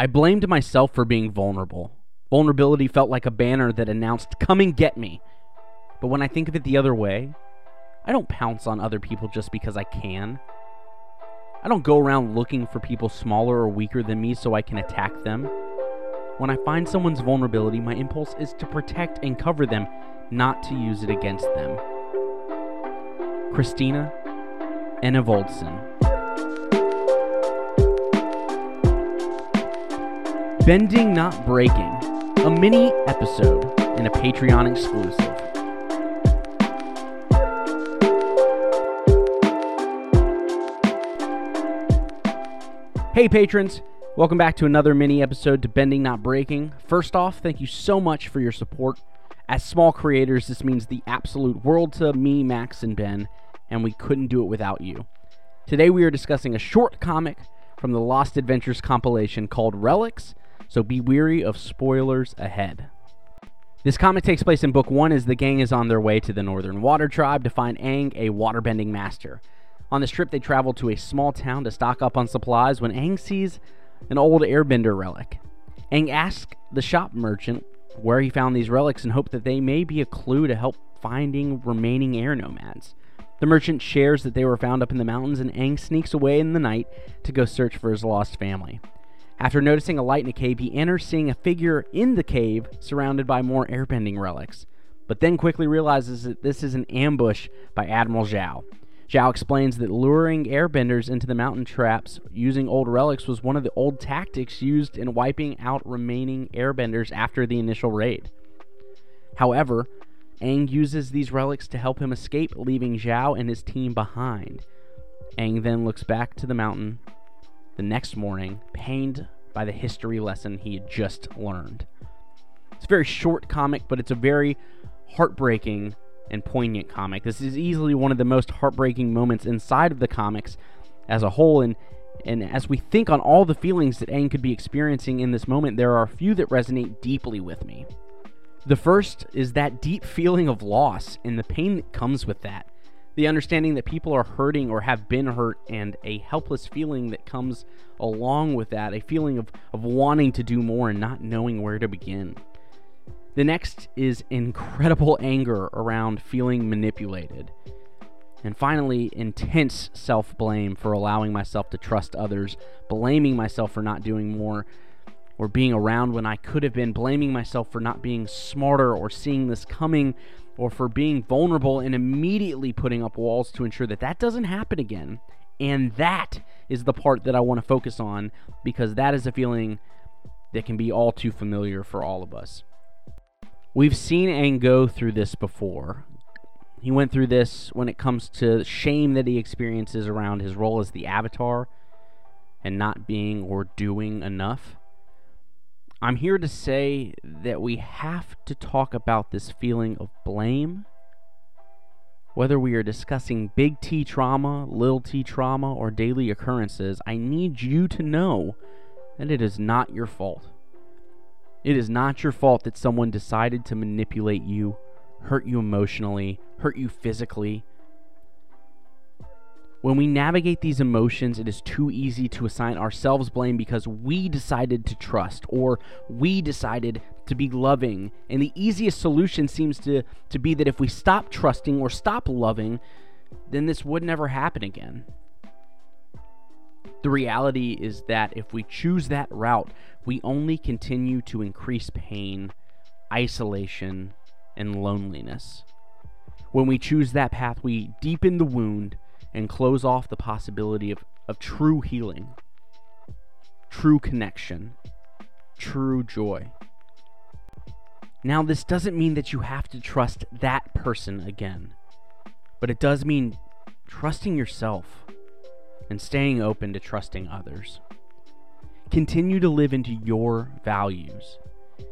I blamed myself for being vulnerable. Vulnerability felt like a banner that announced, Come and get me. But when I think of it the other way, I don't pounce on other people just because I can. I don't go around looking for people smaller or weaker than me so I can attack them. When I find someone's vulnerability, my impulse is to protect and cover them, not to use it against them. Christina Enevoldsen. Bending Not Breaking, a mini episode and a Patreon exclusive. Hey, patrons! Welcome back to another mini episode to Bending Not Breaking. First off, thank you so much for your support. As small creators, this means the absolute world to me, Max, and Ben, and we couldn't do it without you. Today, we are discussing a short comic from the Lost Adventures compilation called Relics so be weary of spoilers ahead. This comic takes place in book one as the gang is on their way to the Northern Water Tribe to find Aang, a waterbending master. On this trip, they travel to a small town to stock up on supplies when Aang sees an old airbender relic. Aang asks the shop merchant where he found these relics and hope that they may be a clue to help finding remaining air nomads. The merchant shares that they were found up in the mountains, and Aang sneaks away in the night to go search for his lost family. After noticing a light in a cave, he enters, seeing a figure in the cave surrounded by more airbending relics, but then quickly realizes that this is an ambush by Admiral Zhao. Zhao explains that luring airbenders into the mountain traps using old relics was one of the old tactics used in wiping out remaining airbenders after the initial raid. However, Aang uses these relics to help him escape, leaving Zhao and his team behind. Aang then looks back to the mountain the next morning, pained by the history lesson he had just learned. It's a very short comic, but it's a very heartbreaking and poignant comic. This is easily one of the most heartbreaking moments inside of the comics as a whole, and and as we think on all the feelings that Aang could be experiencing in this moment, there are a few that resonate deeply with me. The first is that deep feeling of loss and the pain that comes with that the understanding that people are hurting or have been hurt, and a helpless feeling that comes along with that, a feeling of, of wanting to do more and not knowing where to begin. The next is incredible anger around feeling manipulated. And finally, intense self blame for allowing myself to trust others, blaming myself for not doing more or being around when I could have been, blaming myself for not being smarter or seeing this coming or for being vulnerable and immediately putting up walls to ensure that that doesn't happen again. And that is the part that I want to focus on because that is a feeling that can be all too familiar for all of us. We've seen Aang go through this before. He went through this when it comes to shame that he experiences around his role as the Avatar and not being or doing enough. I'm here to say that we have to talk about this feeling of blame. Whether we are discussing big T trauma, little t trauma, or daily occurrences, I need you to know that it is not your fault. It is not your fault that someone decided to manipulate you, hurt you emotionally, hurt you physically, when we navigate these emotions, it is too easy to assign ourselves blame because we decided to trust or we decided to be loving. And the easiest solution seems to, to be that if we stop trusting or stop loving, then this would never happen again. The reality is that if we choose that route, we only continue to increase pain, isolation, and loneliness. When we choose that path, we deepen the wound and close off the possibility of, of true healing, true connection, true joy. Now, this doesn't mean that you have to trust that person again, but it does mean trusting yourself and staying open to trusting others. Continue to live into your values.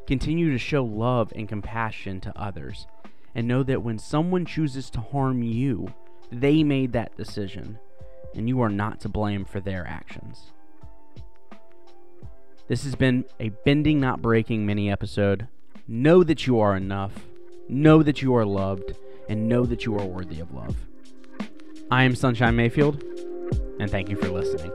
Continue to show love and compassion to others. And know that when someone chooses to harm you, they made that decision, and you are not to blame for their actions. This has been a bending, not breaking mini episode. Know that you are enough, know that you are loved, and know that you are worthy of love. I am Sunshine Mayfield, and thank you for listening.